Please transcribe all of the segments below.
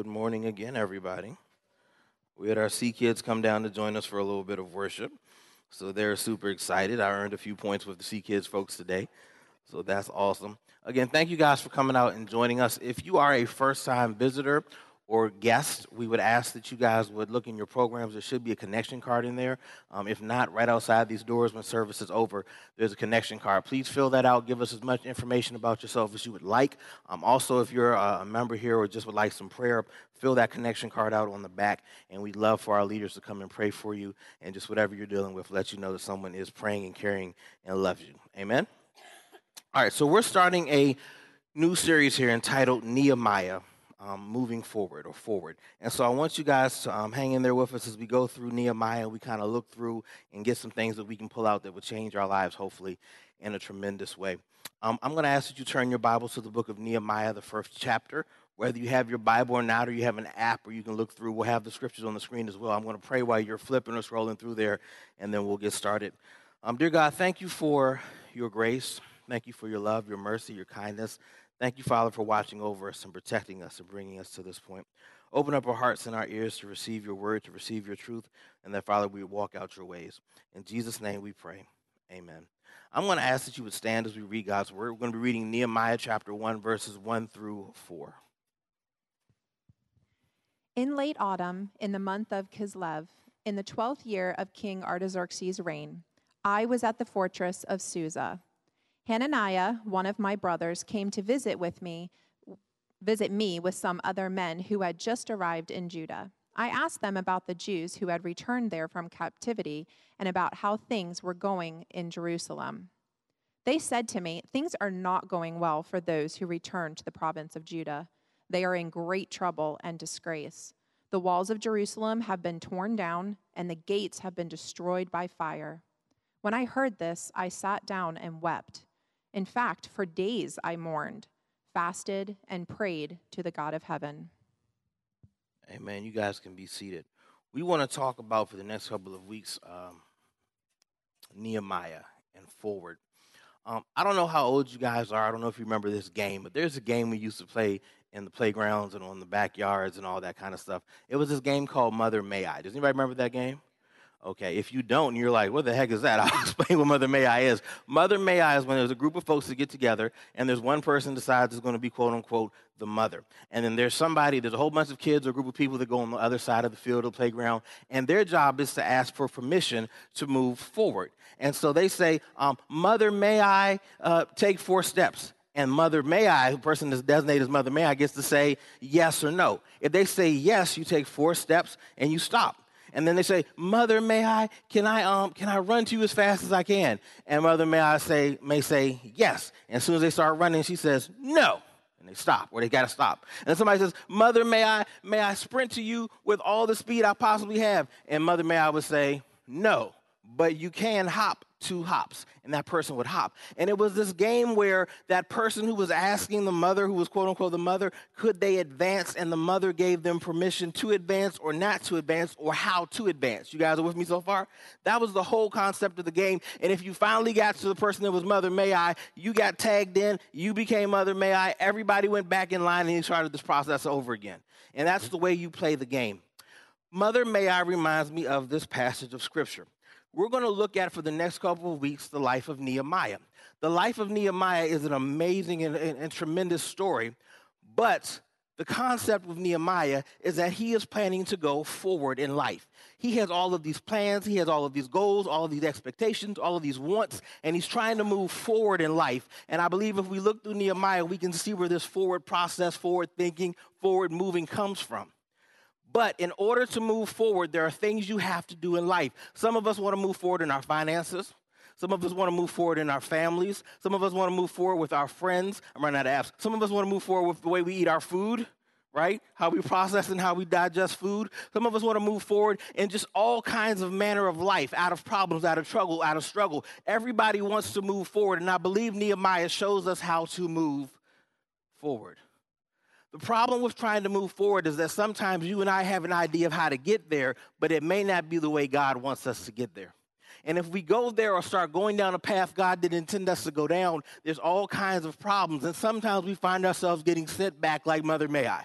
Good morning again, everybody. We had our C kids come down to join us for a little bit of worship. So they're super excited. I earned a few points with the C kids folks today. So that's awesome. Again, thank you guys for coming out and joining us. If you are a first time visitor or guests, we would ask that you guys would look in your programs. There should be a connection card in there. Um, if not, right outside these doors when service is over, there's a connection card. Please fill that out. Give us as much information about yourself as you would like. Um, also, if you're a member here or just would like some prayer, fill that connection card out on the back. And we'd love for our leaders to come and pray for you and just whatever you're dealing with, let you know that someone is praying and caring and loves you. Amen? All right, so we're starting a new series here entitled Nehemiah um, moving forward or forward. And so I want you guys to um, hang in there with us as we go through Nehemiah. We kind of look through and get some things that we can pull out that will change our lives, hopefully, in a tremendous way. Um, I'm going to ask that you turn your Bibles to the book of Nehemiah, the first chapter. Whether you have your Bible or not, or you have an app or you can look through, we'll have the scriptures on the screen as well. I'm going to pray while you're flipping or scrolling through there, and then we'll get started. Um, dear God, thank you for your grace. Thank you for your love, your mercy, your kindness. Thank you, Father, for watching over us and protecting us and bringing us to this point. Open up our hearts and our ears to receive your word, to receive your truth, and that, Father, we walk out your ways. In Jesus' name we pray. Amen. I'm going to ask that you would stand as we read God's word. We're going to be reading Nehemiah chapter 1, verses 1 through 4. In late autumn, in the month of Kislev, in the twelfth year of King Artaxerxes' reign, I was at the fortress of Susa Hananiah, one of my brothers, came to visit with me, visit me with some other men who had just arrived in Judah. I asked them about the Jews who had returned there from captivity and about how things were going in Jerusalem. They said to me, Things are not going well for those who return to the province of Judah. They are in great trouble and disgrace. The walls of Jerusalem have been torn down, and the gates have been destroyed by fire. When I heard this, I sat down and wept. In fact, for days I mourned, fasted, and prayed to the God of heaven. Amen. You guys can be seated. We want to talk about for the next couple of weeks um, Nehemiah and forward. Um, I don't know how old you guys are. I don't know if you remember this game, but there's a game we used to play in the playgrounds and on the backyards and all that kind of stuff. It was this game called Mother May I. Does anybody remember that game? Okay, if you don't, you're like, what the heck is that? I'll explain what Mother May I is. Mother May I is when there's a group of folks that get together and there's one person decides is going to be quote unquote the mother. And then there's somebody, there's a whole bunch of kids or a group of people that go on the other side of the field or playground, and their job is to ask for permission to move forward. And so they say, um, Mother, may I uh, take four steps? And Mother May I, the person that's designated as Mother May I, gets to say yes or no. If they say yes, you take four steps and you stop and then they say, "Mother, may I? Can I um can I run to you as fast as I can?" And mother may I say may say yes. And as soon as they start running, she says no, and they stop or they got to stop. And somebody says, "Mother, may I may I sprint to you with all the speed I possibly have?" And mother may I would say no, but you can hop two hops and that person would hop. And it was this game where that person who was asking the mother who was quote unquote the mother could they advance and the mother gave them permission to advance or not to advance or how to advance. You guys are with me so far? That was the whole concept of the game. And if you finally got to the person that was mother may i you got tagged in you became mother may i everybody went back in line and you started this process over again. And that's the way you play the game. Mother may i reminds me of this passage of scripture we're going to look at for the next couple of weeks the life of Nehemiah. The life of Nehemiah is an amazing and, and, and, tremendous story, but the concept with Nehemiah is that he is planning to go forward in life. He has all of these plans, he has all of these goals, all of these expectations, all of these wants, and he's trying to move forward in life. And I believe if we look through Nehemiah, we can see where this forward process, forward thinking, forward moving comes from. But in order to move forward, there are things you have to do in life. Some of us want to move forward in our finances. Some of us want to move forward in our families. Some of us want to move forward with our friends. I'm running out of apps. Some of us want to move forward with the way we eat our food, right? How we process and how we digest food. Some of us want to move forward in just all kinds of manner of life, out of problems, out of trouble, out of struggle. Everybody wants to move forward, and I believe Nehemiah shows us how to move forward. The problem with trying to move forward is that sometimes you and I have an idea of how to get there, but it may not be the way God wants us to get there. And if we go there or start going down a path God didn't intend us to go down, there's all kinds of problems. And sometimes we find ourselves getting sent back like Mother May I.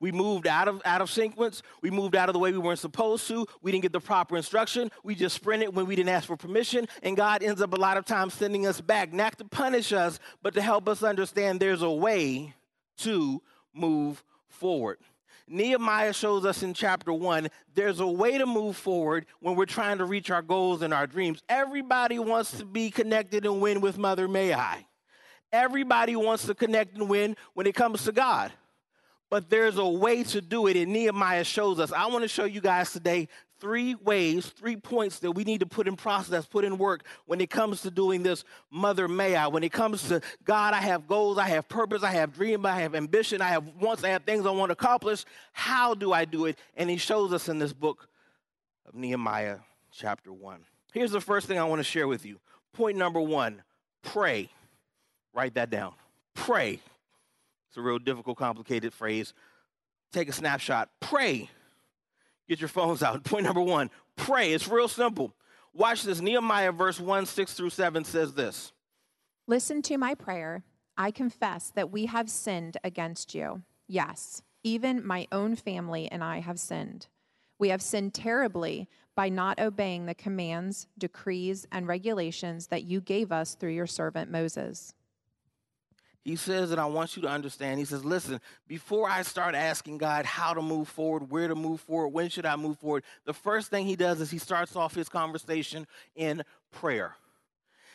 We moved out of out of sequence. We moved out of the way we weren't supposed to. We didn't get the proper instruction. We just sprinted when we didn't ask for permission. And God ends up a lot of times sending us back, not to punish us, but to help us understand there's a way to move forward. Nehemiah shows us in chapter one there's a way to move forward when we're trying to reach our goals and our dreams. Everybody wants to be connected and win with Mother May I. Everybody wants to connect and win when it comes to God. But there's a way to do it, and Nehemiah shows us. I want to show you guys today three ways, three points that we need to put in process, put in work when it comes to doing this, Mother May I. When it comes to God, I have goals, I have purpose, I have dream, I have ambition, I have wants, I have things I want to accomplish. How do I do it? And he shows us in this book of Nehemiah, chapter 1. Here's the first thing I want to share with you. Point number one pray. Write that down. Pray. It's a real difficult, complicated phrase. Take a snapshot. Pray. Get your phones out. Point number one pray. It's real simple. Watch this. Nehemiah, verse 1, 6 through 7 says this Listen to my prayer. I confess that we have sinned against you. Yes, even my own family and I have sinned. We have sinned terribly by not obeying the commands, decrees, and regulations that you gave us through your servant Moses. He says that I want you to understand. He says, listen, before I start asking God how to move forward, where to move forward, when should I move forward, the first thing he does is he starts off his conversation in prayer.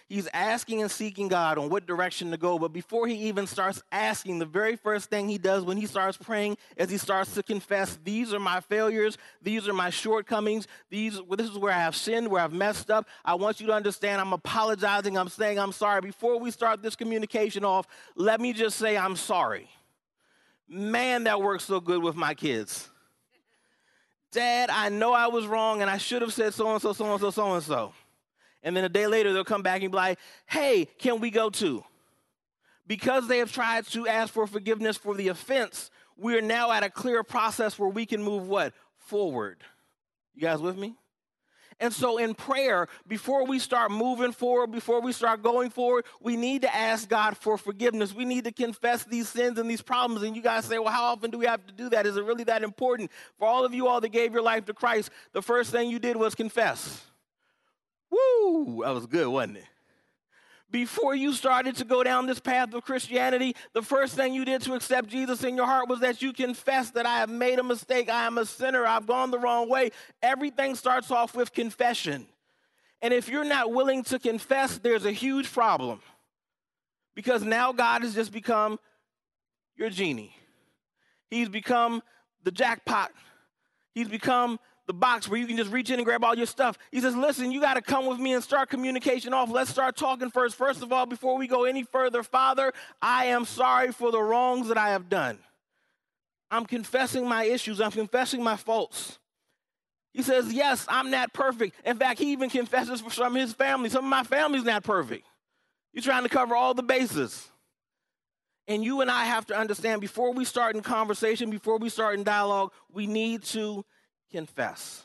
He's asking and seeking God on what direction to go. But before he even starts asking, the very first thing he does when he starts praying is he starts to confess, These are my failures. These are my shortcomings. These, this is where I have sinned, where I've messed up. I want you to understand I'm apologizing. I'm saying I'm sorry. Before we start this communication off, let me just say I'm sorry. Man, that works so good with my kids. Dad, I know I was wrong and I should have said so and so, so and so, so and so. And then a day later, they'll come back and be like, hey, can we go to? Because they have tried to ask for forgiveness for the offense, we're now at a clear process where we can move what? Forward. You guys with me? And so in prayer, before we start moving forward, before we start going forward, we need to ask God for forgiveness. We need to confess these sins and these problems. And you guys say, well, how often do we have to do that? Is it really that important? For all of you all that gave your life to Christ, the first thing you did was confess. Woo! That was good, wasn't it? Before you started to go down this path of Christianity, the first thing you did to accept Jesus in your heart was that you confessed that I have made a mistake. I am a sinner. I've gone the wrong way. Everything starts off with confession. And if you're not willing to confess, there's a huge problem. Because now God has just become your genie. He's become the jackpot. He's become the box where you can just reach in and grab all your stuff. He says, Listen, you got to come with me and start communication off. Let's start talking first. First of all, before we go any further, Father, I am sorry for the wrongs that I have done. I'm confessing my issues, I'm confessing my faults. He says, Yes, I'm not perfect. In fact, he even confesses for some of his family. Some of my family's not perfect. You're trying to cover all the bases. And you and I have to understand before we start in conversation, before we start in dialogue, we need to confess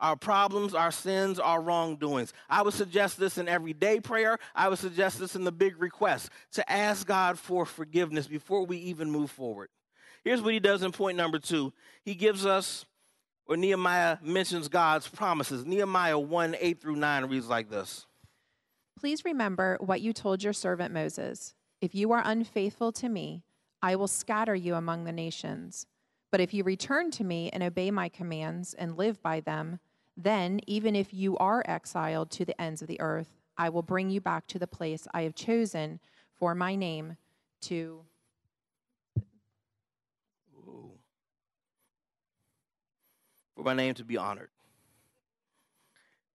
our problems, our sins, our wrongdoings. I would suggest this in everyday prayer. I would suggest this in the big request to ask God for forgiveness before we even move forward. Here's what he does in point number two he gives us, or Nehemiah mentions God's promises. Nehemiah 1 8 through 9 reads like this Please remember what you told your servant Moses. If you are unfaithful to me, I will scatter you among the nations. But if you return to me and obey my commands and live by them, then, even if you are exiled to the ends of the earth, I will bring you back to the place I have chosen for my name to. For my name to be honored.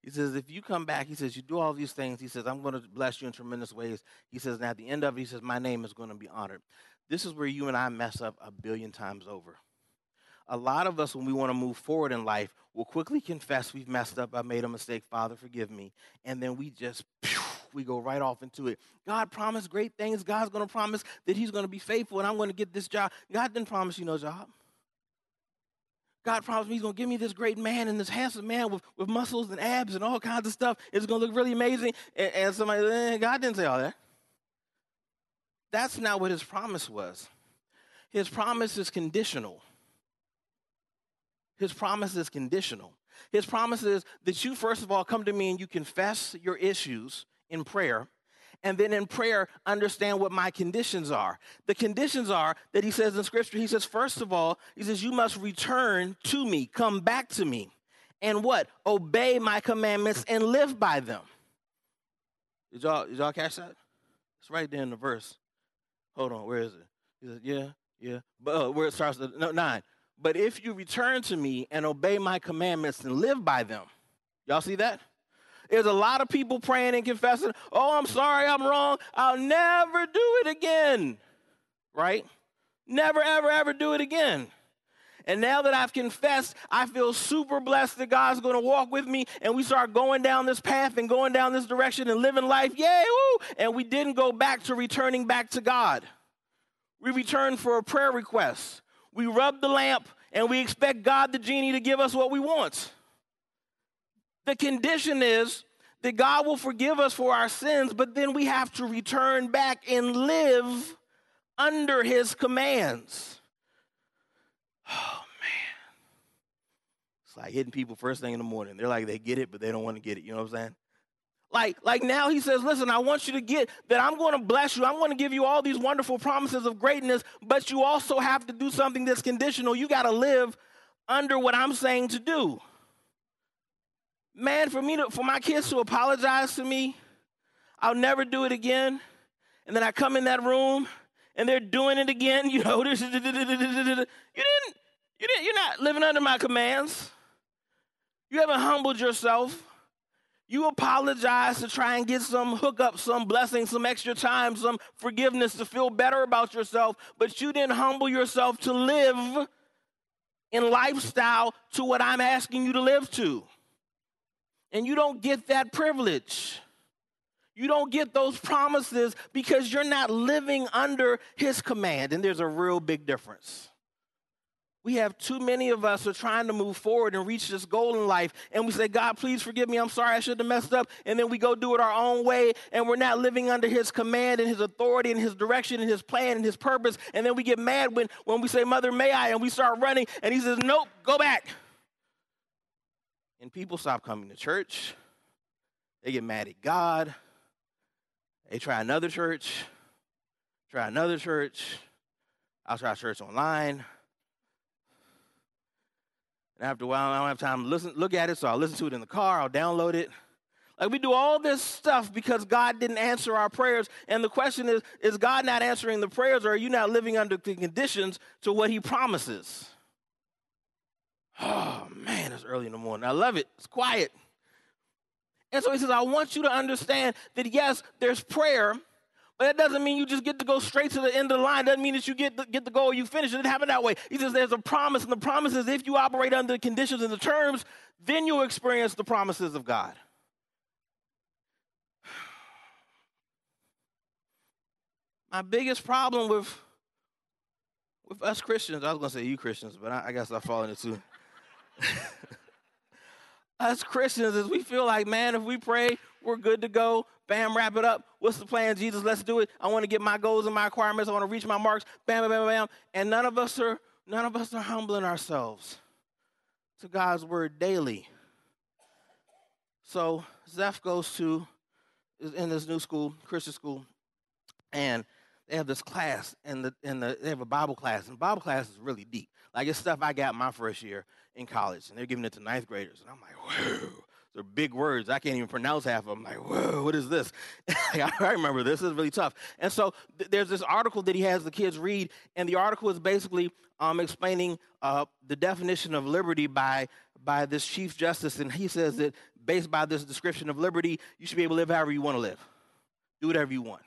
He says, if you come back, he says, you do all these things. He says, I'm going to bless you in tremendous ways. He says, and at the end of it, he says, my name is going to be honored. This is where you and I mess up a billion times over a lot of us, when we want to move forward in life, will quickly confess we've messed up. I made a mistake. Father, forgive me. And then we just, we go right off into it. God promised great things. God's going to promise that He's going to be faithful and I'm going to get this job. God didn't promise you no job. God promised me He's going to give me this great man and this handsome man with, with muscles and abs and all kinds of stuff. It's going to look really amazing. And, and somebody, eh, God didn't say all that. That's not what His promise was. His promise is conditional. His promise is conditional. His promise is that you, first of all, come to me and you confess your issues in prayer. And then in prayer, understand what my conditions are. The conditions are that he says in scripture, he says, first of all, he says, you must return to me, come back to me. And what? Obey my commandments and live by them. Did y'all, did y'all catch that? It's right there in the verse. Hold on, where is it? He says, yeah, yeah. But uh, where it starts, no, nine. But if you return to me and obey my commandments and live by them, y'all see that? There's a lot of people praying and confessing, oh, I'm sorry, I'm wrong. I'll never do it again. Right? Never, ever, ever do it again. And now that I've confessed, I feel super blessed that God's going to walk with me and we start going down this path and going down this direction and living life. Yay, woo! And we didn't go back to returning back to God. We returned for a prayer request. We rub the lamp and we expect God, the genie, to give us what we want. The condition is that God will forgive us for our sins, but then we have to return back and live under his commands. Oh, man. It's like hitting people first thing in the morning. They're like, they get it, but they don't want to get it. You know what I'm saying? Like, like now he says, listen, I want you to get that I'm going to bless you. I'm going to give you all these wonderful promises of greatness, but you also have to do something that's conditional. You got to live under what I'm saying to do. Man, for me to, for my kids to apologize to me, I'll never do it again. And then I come in that room and they're doing it again. You know, you didn't, you didn't, you're not living under my commands. You haven't humbled yourself. You apologize to try and get some hookup, some blessing, some extra time, some forgiveness to feel better about yourself, but you didn't humble yourself to live in lifestyle to what I'm asking you to live to. And you don't get that privilege. You don't get those promises because you're not living under his command. And there's a real big difference. We have too many of us who are trying to move forward and reach this goal in life. And we say, God, please forgive me. I'm sorry I should have messed up. And then we go do it our own way. And we're not living under his command and his authority and his direction and his plan and his purpose. And then we get mad when, when we say, Mother, may I? And we start running. And he says, Nope, go back. And people stop coming to church. They get mad at God. They try another church, try another church. I'll try church online. And after a while, I don't have time to listen, look at it, so I'll listen to it in the car, I'll download it. Like we do all this stuff because God didn't answer our prayers. And the question is is God not answering the prayers, or are you not living under the conditions to what He promises? Oh, man, it's early in the morning. I love it. It's quiet. And so he says, I want you to understand that yes, there's prayer, but that doesn't mean you just get to go straight to the end of the line. Doesn't mean that you get the, get the goal, you finish. It didn't happen that way. He says there's a promise, and the promise is if you operate under the conditions and the terms, then you'll experience the promises of God. My biggest problem with with us Christians, I was gonna say you Christians, but I, I guess I fall into too. us Christians is we feel like, man, if we pray, we're good to go. Bam, wrap it up. What's the plan, Jesus? Let's do it. I want to get my goals and my requirements. I want to reach my marks. Bam, bam, bam, bam. And none of us are none of us are humbling ourselves to God's word daily. So Zeph goes to is in this new school, Christian school, and they have this class, and the and the, they have a Bible class, and Bible class is really deep. Like it's stuff I got my first year in college, and they're giving it to ninth graders, and I'm like, whoa. They're big words. I can't even pronounce half of them. Like, whoa, what is this? I remember this. this is really tough. And so th- there's this article that he has the kids read, and the article is basically um, explaining uh, the definition of liberty by by this chief justice, and he says that based by this description of liberty, you should be able to live however you want to live, do whatever you want.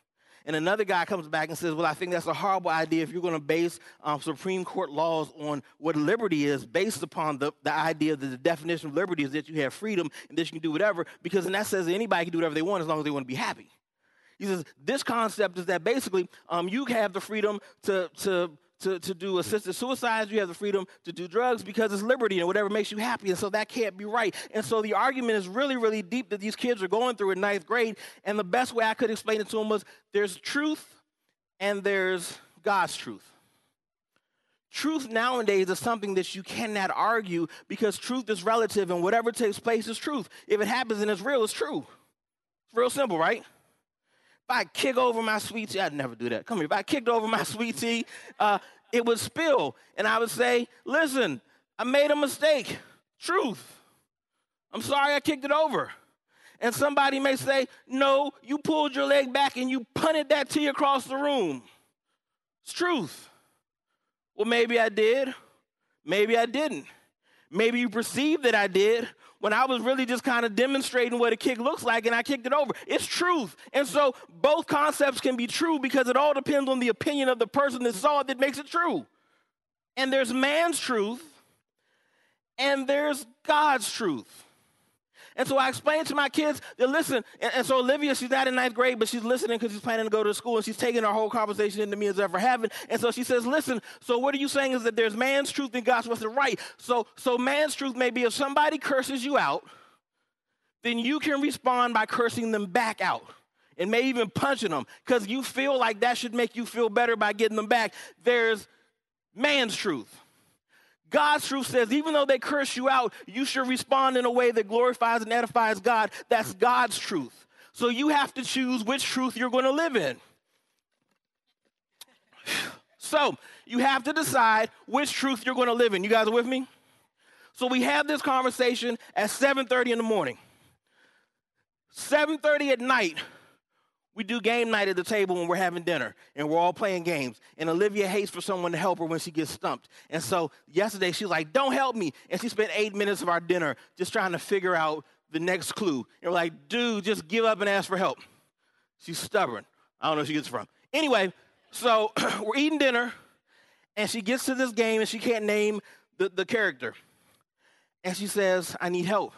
And another guy comes back and says, Well, I think that's a horrible idea if you're going to base um, Supreme Court laws on what liberty is, based upon the, the idea that the definition of liberty is that you have freedom and that you can do whatever, because then that says anybody can do whatever they want as long as they want to be happy. He says, This concept is that basically um, you have the freedom to, to to, to do assisted suicides, you have the freedom to do drugs because it's liberty and whatever makes you happy. And so that can't be right. And so the argument is really, really deep that these kids are going through in ninth grade. And the best way I could explain it to them was there's truth and there's God's truth. truth nowadays is something that you cannot argue because truth is relative and whatever takes place is truth. If it happens and it's real, it's true. It's real simple, right? I kick over my sweet tea, I'd never do that. Come here. If I kicked over my sweet tea, uh, it would spill. And I would say, listen, I made a mistake. Truth. I'm sorry I kicked it over. And somebody may say, no, you pulled your leg back and you punted that tea across the room. It's truth. Well, maybe I did. Maybe I didn't. Maybe you perceived that I did when I was really just kind of demonstrating what a kick looks like and I kicked it over. It's truth. And so both concepts can be true because it all depends on the opinion of the person that saw it that makes it true. And there's man's truth and there's God's truth. And so I explained to my kids that listen, and, and so Olivia, she's not in ninth grade, but she's listening because she's planning to go to school and she's taking our whole conversation into me as ever having. And so she says, listen, so what are you saying is that there's man's truth and God's what's right. So so man's truth may be if somebody curses you out, then you can respond by cursing them back out and may even punching them because you feel like that should make you feel better by getting them back. There's man's truth. God's truth says, even though they curse you out, you should respond in a way that glorifies and edifies God. That's God's truth. So you have to choose which truth you're going to live in. So you have to decide which truth you're going to live in. You guys are with me? So we have this conversation at 7:30 in the morning. 7:30 at night, we do game night at the table when we're having dinner and we're all playing games. And Olivia hates for someone to help her when she gets stumped. And so yesterday she's like, Don't help me. And she spent eight minutes of our dinner just trying to figure out the next clue. And we're like, Dude, just give up and ask for help. She's stubborn. I don't know where she gets from. Anyway, so we're eating dinner and she gets to this game and she can't name the, the character. And she says, I need help.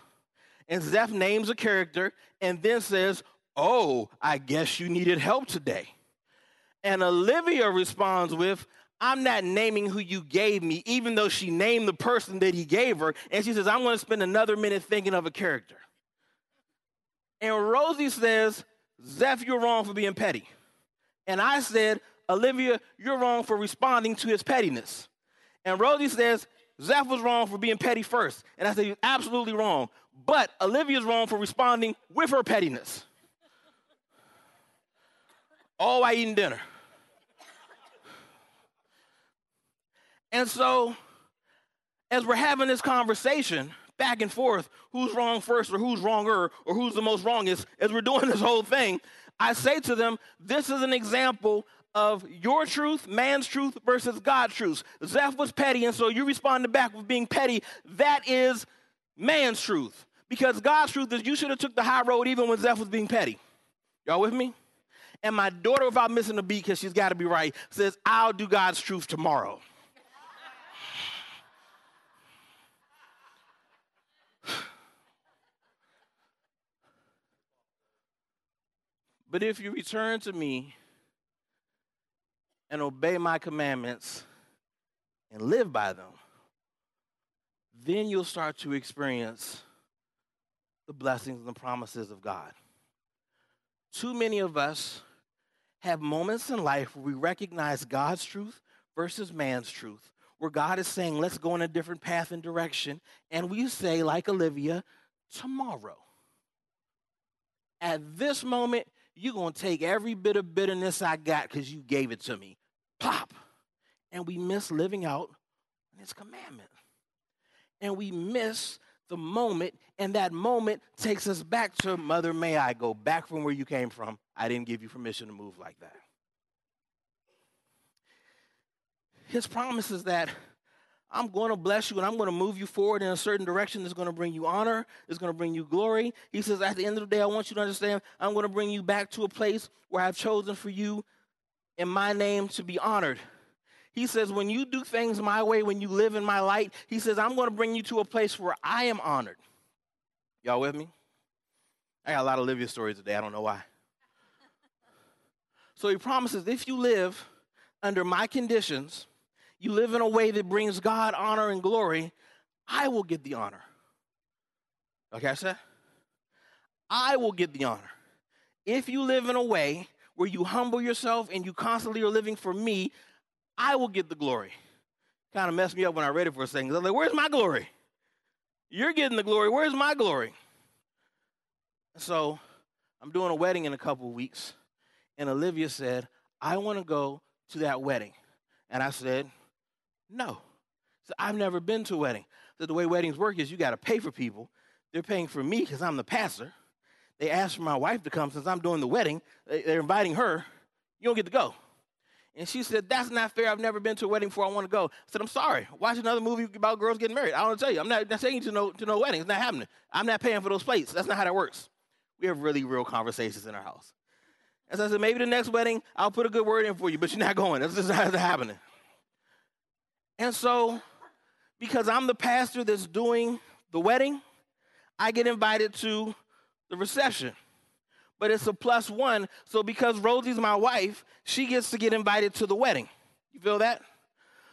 And Zeph names a character and then says, Oh, I guess you needed help today. And Olivia responds with, I'm not naming who you gave me, even though she named the person that he gave her. And she says, I'm going to spend another minute thinking of a character. And Rosie says, Zeph, you're wrong for being petty. And I said, Olivia, you're wrong for responding to his pettiness. And Rosie says, Zeph was wrong for being petty first. And I said, You're absolutely wrong. But Olivia's wrong for responding with her pettiness all while eating dinner. And so, as we're having this conversation back and forth, who's wrong first or who's wronger or who's the most wrongest, as we're doing this whole thing, I say to them, this is an example of your truth, man's truth versus God's truth. Zeph was petty, and so you responded back with being petty. That is man's truth. Because God's truth is you should have took the high road even when Zeph was being petty. Y'all with me? And my daughter, without missing a beat, because she's got to be right, says, I'll do God's truth tomorrow. but if you return to me and obey my commandments and live by them, then you'll start to experience the blessings and the promises of God. Too many of us have moments in life where we recognize God's truth versus man's truth, where God is saying, let's go in a different path and direction. And we say, like Olivia, tomorrow. At this moment, you're going to take every bit of bitterness I got because you gave it to me. Pop. And we miss living out his commandment. And we miss the moment, and that moment takes us back to Mother, may I go back from where you came from? I didn't give you permission to move like that. His promise is that I'm going to bless you and I'm going to move you forward in a certain direction that's going to bring you honor, it's going to bring you glory. He says, at the end of the day, I want you to understand I'm going to bring you back to a place where I've chosen for you in my name to be honored. He says, when you do things my way, when you live in my light, he says, I'm going to bring you to a place where I am honored. Y'all with me? I got a lot of Olivia stories today. I don't know why. So he promises if you live under my conditions, you live in a way that brings God honor and glory, I will get the honor. Okay, I said? I will get the honor. If you live in a way where you humble yourself and you constantly are living for me, I will get the glory. kind of messed me up when I read it for a second. I was like, where's my glory? You're getting the glory. Where's my glory? So I'm doing a wedding in a couple of weeks, and Olivia said, I want to go to that wedding. And I said, no. So I've never been to a wedding. So the way weddings work is you got to pay for people. They're paying for me because I'm the pastor. They asked for my wife to come since I'm doing the wedding. They're inviting her. You don't get to go. And she said, That's not fair. I've never been to a wedding before. I want to go. I said, I'm sorry. Watch another movie about girls getting married. I want to tell you, I'm not, not taking you to no, to no wedding. It's not happening. I'm not paying for those plates. That's not how that works. We have really real conversations in our house. So I said, Maybe the next wedding, I'll put a good word in for you, but you're not going. That's just not happening. And so, because I'm the pastor that's doing the wedding, I get invited to the reception but it's a plus one. So because Rosie's my wife, she gets to get invited to the wedding. You feel that?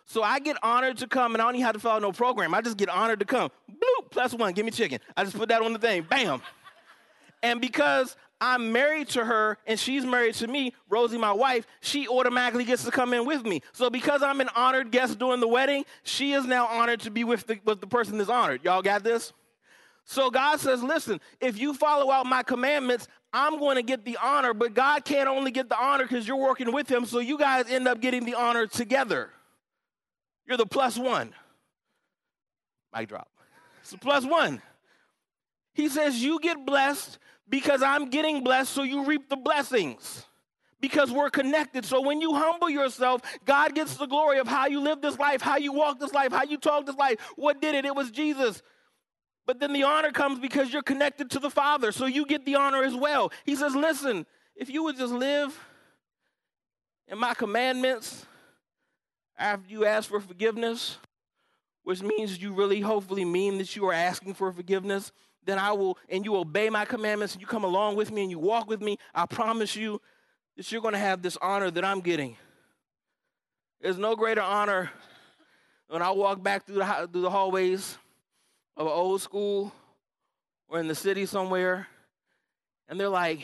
So I get honored to come, and I don't even have to follow no program. I just get honored to come. Bloop, plus one, give me chicken. I just put that on the thing, bam. and because I'm married to her and she's married to me, Rosie, my wife, she automatically gets to come in with me. So because I'm an honored guest during the wedding, she is now honored to be with the, with the person that's honored. Y'all got this? So God says, listen, if you follow out my commandments, I'm going to get the honor, but God can't only get the honor because you're working with him, so you guys end up getting the honor together. You're the plus one. Mic drop. It's a plus one. He says, You get blessed because I'm getting blessed, so you reap the blessings. Because we're connected. So when you humble yourself, God gets the glory of how you live this life, how you walk this life, how you talk this life. What did it? It was Jesus. But then the honor comes because you're connected to the Father, so you get the honor as well. He says, Listen, if you would just live in my commandments after you ask for forgiveness, which means you really hopefully mean that you are asking for forgiveness, then I will, and you obey my commandments and you come along with me and you walk with me, I promise you that you're going to have this honor that I'm getting. There's no greater honor when I walk back through the, through the hallways of an old school or in the city somewhere, and they're like,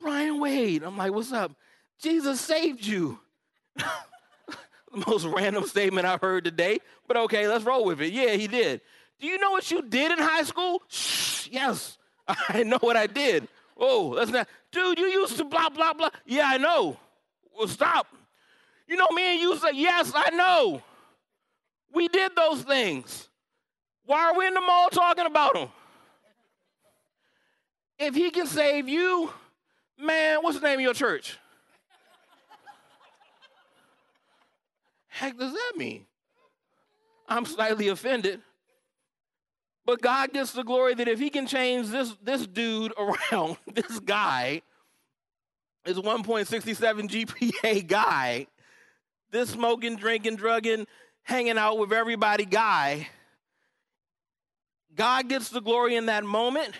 Brian Wade. I'm like, what's up? Jesus saved you. the most random statement I've heard today, but okay, let's roll with it. Yeah, he did. Do you know what you did in high school? Shh, yes, I know what I did. Oh, that's not, dude, you used to blah, blah, blah. Yeah, I know. Well, stop. You know, me and you say, yes, I know. We did those things. Why are we in the mall talking about him? If he can save you, man, what's the name of your church? Heck does that mean? I'm slightly offended. But God gets the glory that if he can change this, this dude around, this guy, this 1.67 GPA guy, this smoking, drinking, drugging, hanging out with everybody guy, God gets the glory in that moment.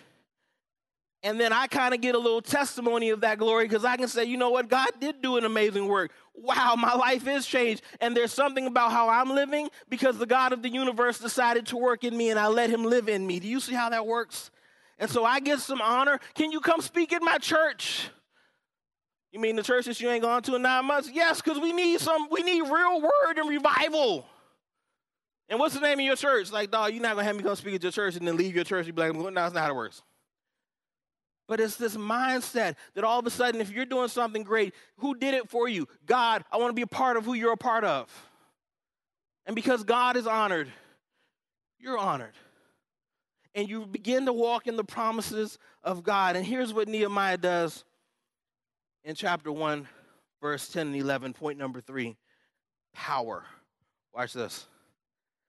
And then I kind of get a little testimony of that glory because I can say, you know what? God did do an amazing work. Wow, my life is changed. And there's something about how I'm living because the God of the universe decided to work in me and I let him live in me. Do you see how that works? And so I get some honor. Can you come speak in my church? You mean the church that you ain't gone to in nine months? Yes, because we need some, we need real word and revival. And what's the name of your church? Like, dog, you're not gonna have me come speak at your church and then leave your church. You be like, no, that's not how it works. But it's this mindset that all of a sudden, if you're doing something great, who did it for you? God, I want to be a part of who you're a part of. And because God is honored, you're honored. And you begin to walk in the promises of God. And here's what Nehemiah does in chapter 1, verse 10 and 11, point number three power. Watch this.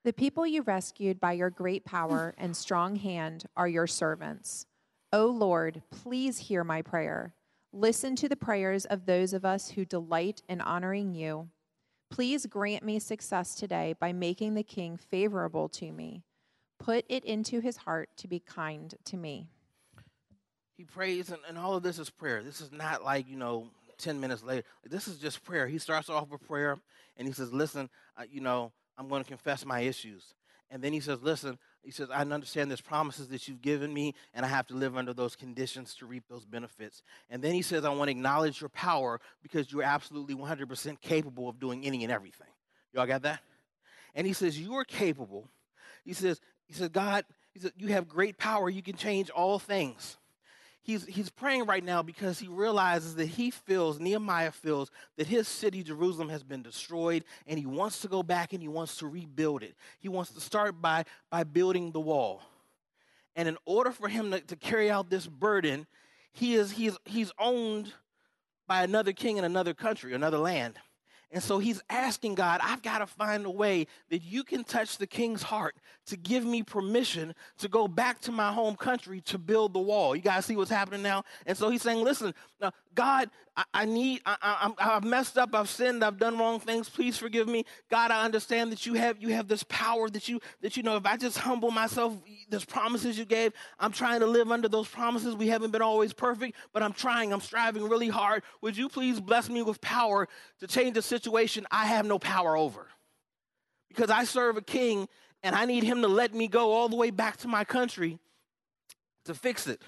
The people you rescued by your great power and strong hand are your servants. O Lord, please hear my prayer. Listen to the prayers of those of us who delight in honoring you. Please grant me success today by making the king favorable to me. Put it into his heart to be kind to me. He prays, and, and all of this is prayer. This is not like, you know, 10 minutes later. This is just prayer. He starts off with prayer, and he says, Listen, uh, you know, I'm going to confess my issues. And then he says, Listen, he says, I understand there's promises that you've given me, and I have to live under those conditions to reap those benefits. And then he says, I want to acknowledge your power because you're absolutely 100% capable of doing any and everything. Y'all got that? and he says, You are capable. He says, He says, God, he said, You have great power. You can change all things. He's, he's praying right now because he realizes that he feels, Nehemiah feels, that his city, Jerusalem, has been destroyed, and he wants to go back and he wants to rebuild it. He wants to start by, by building the wall. And in order for him to, to carry out this burden, he is, he's, he's owned by another king in another country, another land. And so he's asking God, I've got to find a way that you can touch the king's heart to give me permission to go back to my home country to build the wall. You guys see what's happening now? And so he's saying, Listen, now, God, I, I need, I, I, I've messed up, I've sinned, I've done wrong things. Please forgive me. God, I understand that you have you have this power that you that you know if I just humble myself, there's promises you gave. I'm trying to live under those promises. We haven't been always perfect, but I'm trying, I'm striving really hard. Would you please bless me with power to change a situation I have no power over? Because I serve a king and I need him to let me go all the way back to my country to fix it.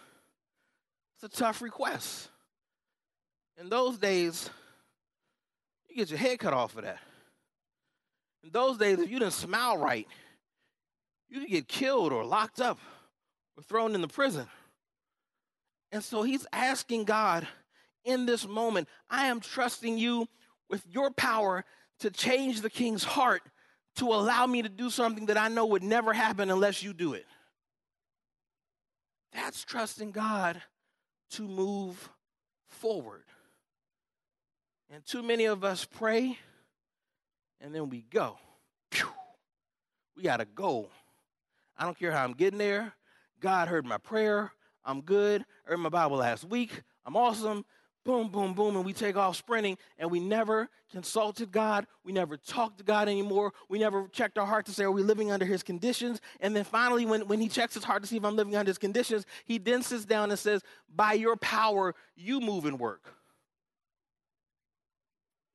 It's a tough request. In those days, you get your head cut off for that. In those days, if you didn't smile right, you could get killed or locked up or thrown in the prison. And so he's asking God in this moment, I am trusting you with your power to change the king's heart to allow me to do something that I know would never happen unless you do it. That's trusting God to move forward. And too many of us pray and then we go. We got to go. I don't care how I'm getting there. God heard my prayer. I'm good. I read my Bible last week. I'm awesome. Boom, boom, boom. And we take off sprinting and we never consulted God. We never talked to God anymore. We never checked our heart to say, are we living under his conditions? And then finally, when, when he checks his heart to see if I'm living under his conditions, he then sits down and says, by your power, you move and work.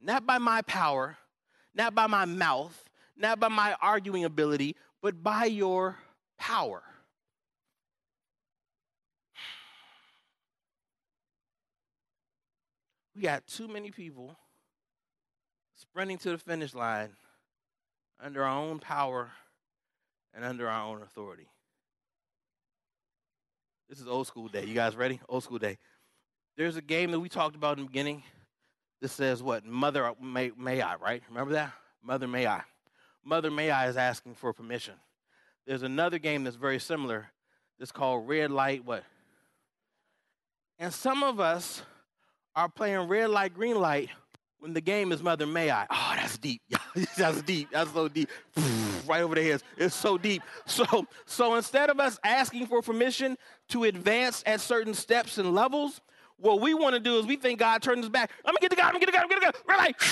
Not by my power, not by my mouth, not by my arguing ability, but by your power. We got too many people sprinting to the finish line under our own power and under our own authority. This is old school day. You guys ready? Old school day. There's a game that we talked about in the beginning this says what? Mother may, may I, right? Remember that? Mother may I. Mother may I is asking for permission. There's another game that's very similar. It's called red light what? And some of us are playing red light, green light when the game is Mother May I. Oh, that's deep. that's deep. That's so deep. right over the heads. It's so deep. So, so instead of us asking for permission to advance at certain steps and levels, what we want to do is we think God turned his back. Let me get the God, let me get the God, let me get the God. We're like,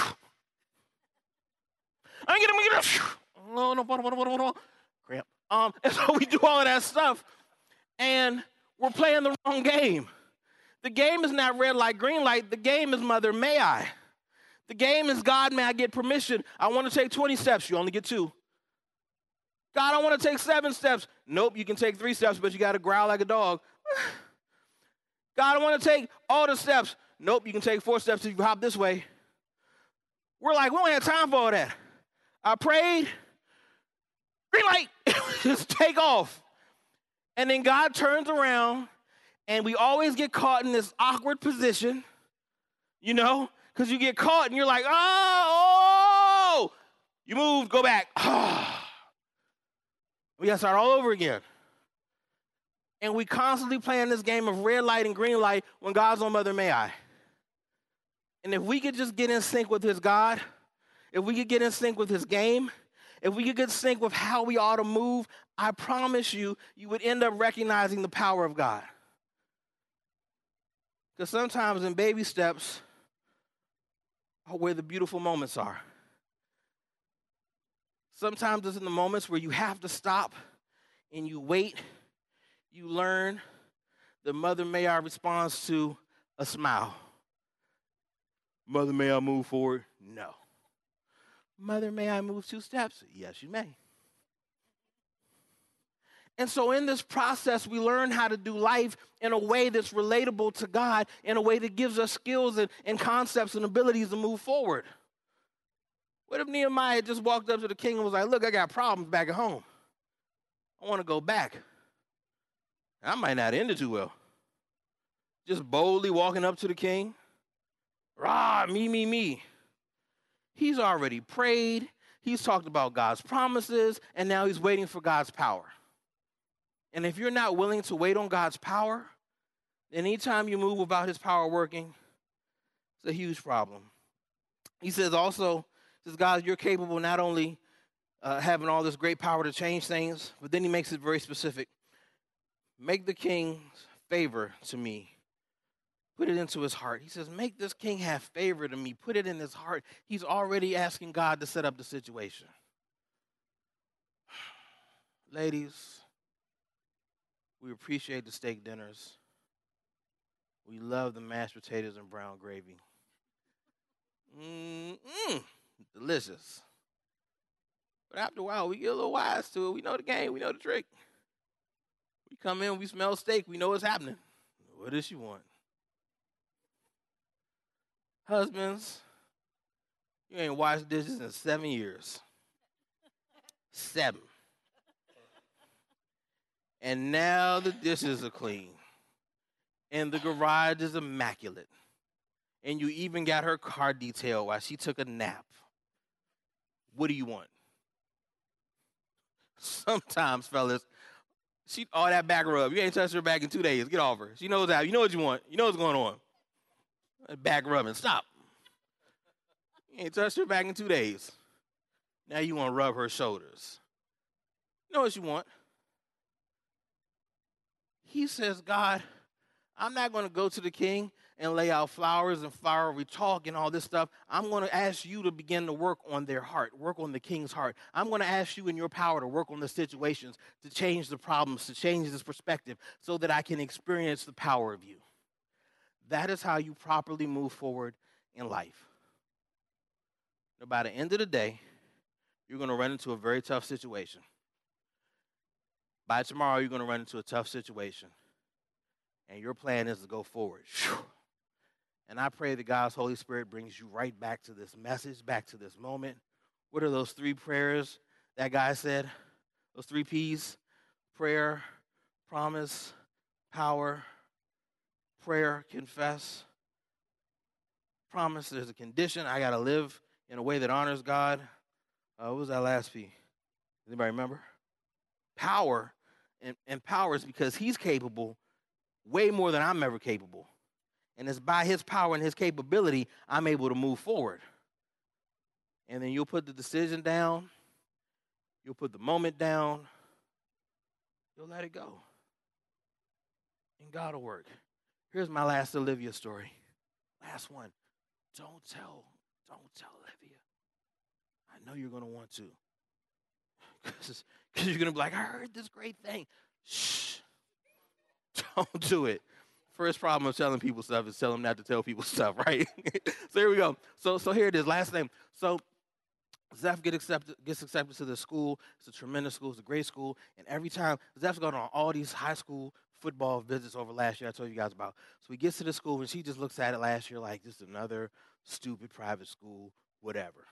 I'm gonna get him, I'm gonna get him. No, no, no, no, no, no. Cramp. Um, and so we do all of that stuff, and we're playing the wrong game. The game is not red light, green light. The game is mother, may I? The game is God, may I get permission? I want to take 20 steps. You only get two. God, I want to take seven steps. Nope, you can take three steps, but you got to growl like a dog. God, I want to take all the steps. Nope, you can take four steps if you hop this way. We're like, we don't have time for all that. I prayed, green light, just take off. And then God turns around, and we always get caught in this awkward position, you know, because you get caught and you're like, oh, oh, oh. you moved, go back. we got to start all over again. And we constantly playing this game of red light and green light when God's on Mother May I. And if we could just get in sync with his God, if we could get in sync with his game, if we could get in sync with how we ought to move, I promise you, you would end up recognizing the power of God. Because sometimes in baby steps are where the beautiful moments are. Sometimes it's in the moments where you have to stop and you wait you learn the Mother May I responds to a smile. Mother, may I move forward? No. Mother, may I move two steps? Yes, you may. And so, in this process, we learn how to do life in a way that's relatable to God, in a way that gives us skills and, and concepts and abilities to move forward. What if Nehemiah just walked up to the king and was like, Look, I got problems back at home. I want to go back. I might not end it too well. Just boldly walking up to the king. Rah, me, me, me. He's already prayed. He's talked about God's promises, and now he's waiting for God's power. And if you're not willing to wait on God's power, anytime you move without his power working, it's a huge problem. He says also, says, God, you're capable not only uh, having all this great power to change things, but then he makes it very specific. Make the king's favor to me. Put it into his heart. He says, Make this king have favor to me. Put it in his heart. He's already asking God to set up the situation. Ladies, we appreciate the steak dinners. We love the mashed potatoes and brown gravy. Mmm, delicious. But after a while, we get a little wise to it. We know the game, we know the trick. Come in, we smell steak, we know what's happening. What does she want? Husbands, you ain't washed dishes in seven years. Seven. And now the dishes are clean. And the garage is immaculate. And you even got her car detailed while she took a nap. What do you want? Sometimes, fellas, she all that back rub. You ain't touched her back in two days. Get off her. She knows how. You know what you want. You know what's going on. Back rubbing. Stop. You ain't touched her back in two days. Now you want to rub her shoulders. You know what you want. He says, God, I'm not going to go to the king and lay out flowers and flowery talk and all this stuff. I'm going to ask you to begin to work on their heart, work on the king's heart. I'm going to ask you in your power to work on the situations, to change the problems, to change this perspective so that I can experience the power of you. That is how you properly move forward in life. By the end of the day, you're going to run into a very tough situation. By tomorrow, you're going to run into a tough situation. And your plan is to go forward. And I pray that God's Holy Spirit brings you right back to this message, back to this moment. What are those three prayers that guy said? Those three P's prayer, promise, power, prayer, confess. Promise, there's a condition. I got to live in a way that honors God. Uh, what was that last P? Anybody remember? Power. And, and power is because he's capable way more than I'm ever capable. And it's by his power and his capability I'm able to move forward. And then you'll put the decision down, you'll put the moment down, you'll let it go. And God will work. Here's my last Olivia story. Last one. Don't tell, don't tell Olivia. I know you're going to want to. Because you're going to be like, I heard this great thing. Shh. Don't do it first problem of telling people stuff is telling them not to tell people stuff, right? so here we go. So so here it is. Last name. So Zeph get accepted, gets accepted to the school. It's a tremendous school. It's a great school. And every time Zeph's gone on all these high school football visits over last year. I told you guys about. So he gets to the school and she just looks at it last year like just another stupid private school, whatever.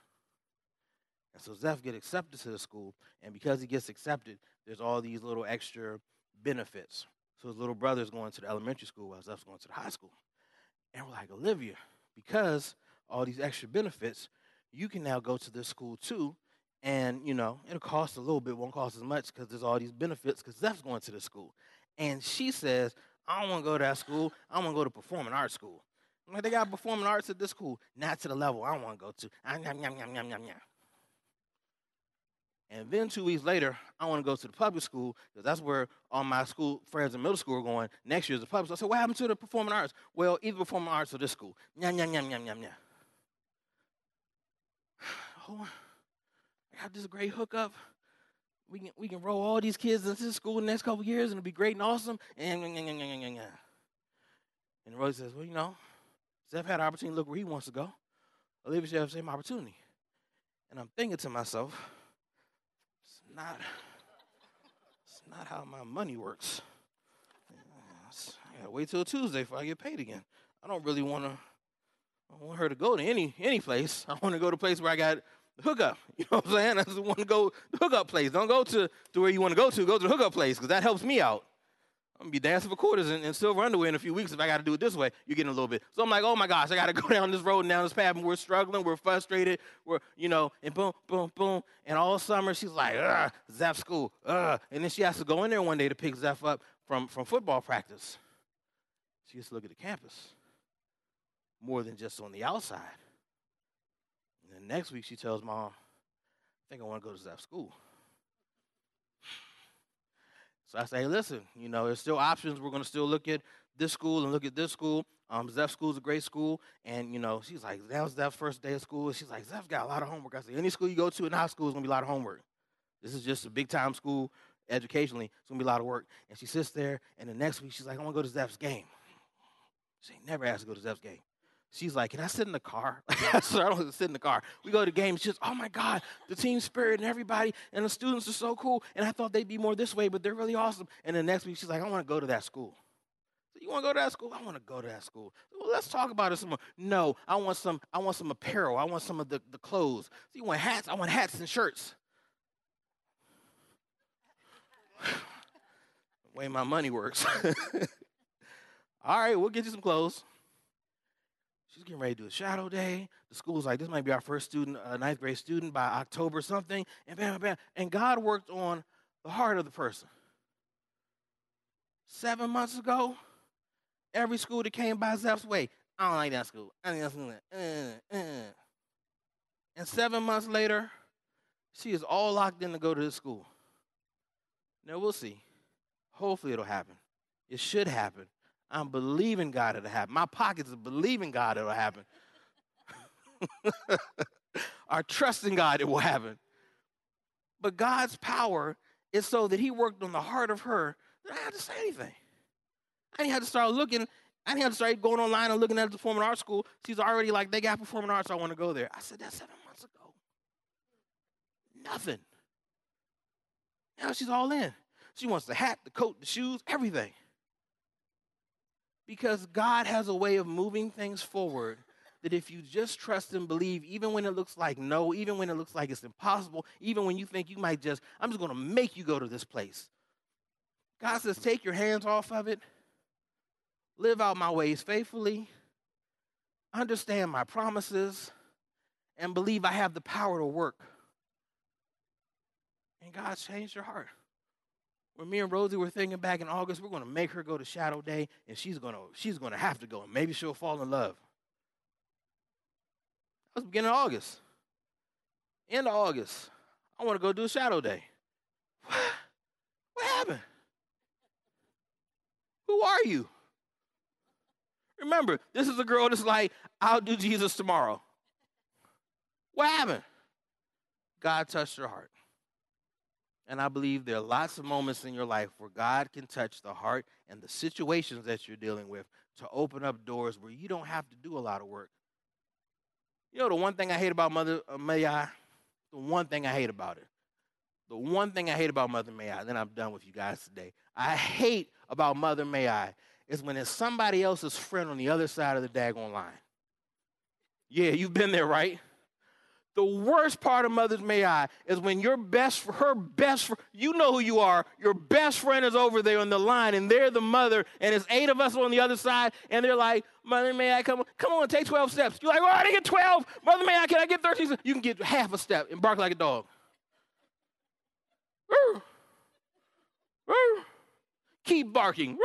And so Zeph get accepted to the school, and because he gets accepted, there's all these little extra benefits, so his little brother's going to the elementary school while Zeph's going to the high school. And we're like, Olivia, because all these extra benefits, you can now go to this school too. And, you know, it'll cost a little bit, won't cost as much because there's all these benefits because Zeph's going to the school. And she says, I don't want to go to that school. I want to go to performing arts school. Like, they got performing arts at this school, not to the level I want to go to. And then two weeks later, I want to go to the public school because that's where all my school friends in middle school are going. Next year is the public. So I said, what happened to the performing arts? Well, either performing arts or this school. Nyam, nyam, nyam, nyam, nyam, nyam. Oh, I got this great hookup. We can, we can roll all these kids into this school in the next couple years and it'll be great and awesome. And, and, and, and, and, and. and Roy says, well, you know, Zeph had an opportunity to look where he wants to go. Olivia the same opportunity. And I'm thinking to myself, not it's not how my money works. I gotta wait till Tuesday before I get paid again. I don't really want to. I want her to go to any any place. I want to go to a place where I got the hookup. You know what I'm saying? That's the one to go the hookup place. Don't go to, to where you want to go to. Go to the hookup place because that helps me out. I'm gonna be dancing for quarters and, in silver underwear in a few weeks if I got to do it this way. You're getting a little bit. So I'm like, oh my gosh, I got to go down this road and down this path, and we're struggling, we're frustrated, we're you know, and boom, boom, boom, and all summer she's like, ugh, Zeph school, ugh, and then she has to go in there one day to pick Zeph up from from football practice. She gets to look at the campus more than just on the outside. And next week she tells mom, I think I want to go to Zeph school. So I say, listen, you know, there's still options. We're going to still look at this school and look at this school. Um, Zeph School's a great school. And, you know, she's like, that was Zeph's first day of school. She's like, Zeph's got a lot of homework. I said, any school you go to in high school is going to be a lot of homework. This is just a big time school educationally. It's going to be a lot of work. And she sits there, and the next week she's like, I want to go to Zeph's game. She never asked to go to Zeph's game. She's like, Can I sit in the car? so I don't sit in the car. We go to games. She's, Oh my God, the team spirit and everybody and the students are so cool. And I thought they'd be more this way, but they're really awesome. And the next week, she's like, I want to go to that school. So you want to go to that school? I want to go to that school. Well, let's talk about it some more. No, I want some. I want some apparel. I want some of the, the clothes. So you want hats? I want hats and shirts. way my money works. All right, we'll get you some clothes. She's getting ready to do a shadow day. The school's like, this might be our first student, uh, ninth grade student by October something. And bam, bam, bam. And God worked on the heart of the person. Seven months ago, every school that came by Zeph's way, I don't like that school. I think that's uh, uh. And seven months later, she is all locked in to go to this school. Now we'll see. Hopefully it'll happen. It should happen. I'm believing God it'll happen. My pockets are believing God it'll happen. are trusting God it will happen. But God's power is so that He worked on the heart of her that I didn't have to say anything. I didn't have to start looking. I didn't have to start going online and looking at the performing arts school. She's already like, they got performing arts, so I want to go there. I said, that's seven months ago. Nothing. Now she's all in. She wants the hat, the coat, the shoes, everything because God has a way of moving things forward that if you just trust and believe, even when it looks like no, even when it looks like it's impossible, even when you think you might just, I'm just going to make you go to this place. God says, take your hands off of it, live out my ways faithfully, understand my promises, and believe I have the power to work. And God changed your heart when me and Rosie were thinking back in August, we're going to make her go to Shadow Day, and she's going to she's going to have to go, and maybe she'll fall in love. That was beginning of August. End of August, I want to go do a Shadow Day. What? What happened? Who are you? Remember, this is a girl that's like, I'll do Jesus tomorrow. What happened? God touched her heart. And I believe there are lots of moments in your life where God can touch the heart and the situations that you're dealing with to open up doors where you don't have to do a lot of work. You know, the one thing I hate about Mother uh, May I, the one thing I hate about it, the one thing I hate about Mother May I, then I'm done with you guys today. I hate about Mother May I is when it's somebody else's friend on the other side of the daggone line. Yeah, you've been there, right? The worst part of Mother's May I is when your best, her best, you know who you are. Your best friend is over there on the line, and they're the mother, and it's eight of us on the other side, and they're like, Mother May I come, come on, take 12 steps. You're like, oh, I didn't get 12. Mother May I, can I get 13? You can get half a step and bark like a dog. Keep barking.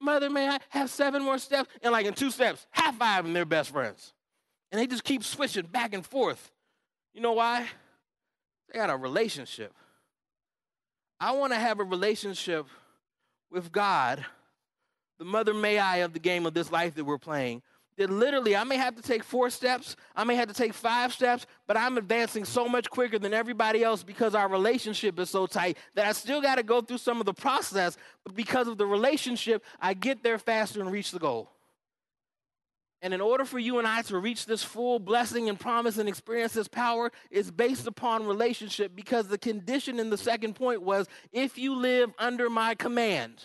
Mother, may I have seven more steps? And like in two steps, half five and they're best friends. And they just keep switching back and forth. You know why? They got a relationship. I want to have a relationship with God, the mother may I of the game of this life that we're playing. That literally, I may have to take four steps, I may have to take five steps, but I'm advancing so much quicker than everybody else because our relationship is so tight that I still got to go through some of the process, but because of the relationship, I get there faster and reach the goal. And in order for you and I to reach this full blessing and promise and experience this power, is based upon relationship because the condition in the second point was if you live under my command.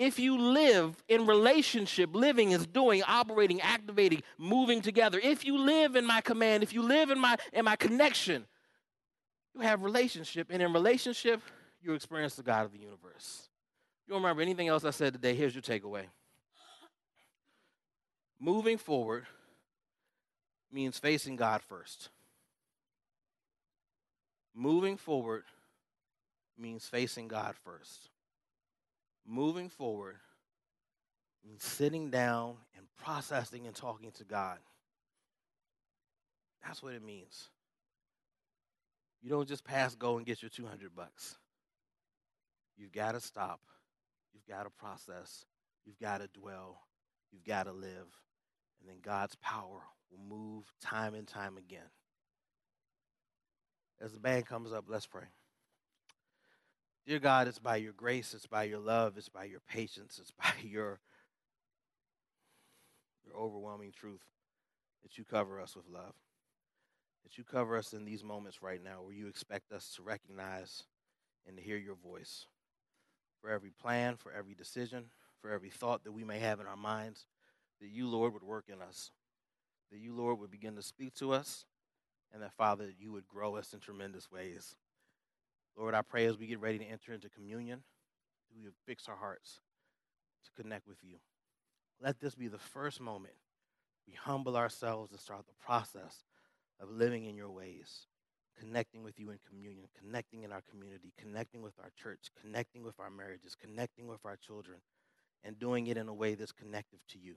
if you live in relationship, living is doing, operating, activating, moving together. If you live in my command, if you live in my in my connection, you have relationship, and in relationship, you experience the God of the universe. You don't remember anything else I said today. Here's your takeaway. Moving forward means facing God first. Moving forward means facing God first. Moving forward means sitting down and processing and talking to God. That's what it means. You don't just pass go and get your 200 bucks. You've got to stop. You've got to process. You've got to dwell. You've got to live. And then God's power will move time and time again. As the band comes up, let's pray. Dear God, it's by your grace, it's by your love, it's by your patience, it's by your your overwhelming truth that you cover us with love. That you cover us in these moments right now where you expect us to recognize and to hear your voice. For every plan, for every decision, for every thought that we may have in our minds, that you, Lord, would work in us. That you, Lord, would begin to speak to us, and that, Father, you would grow us in tremendous ways. Lord, I pray as we get ready to enter into communion, we would fix our hearts to connect with you. Let this be the first moment we humble ourselves and start the process of living in your ways, connecting with you in communion, connecting in our community, connecting with our church, connecting with our marriages, connecting with our children, and doing it in a way that's connective to you.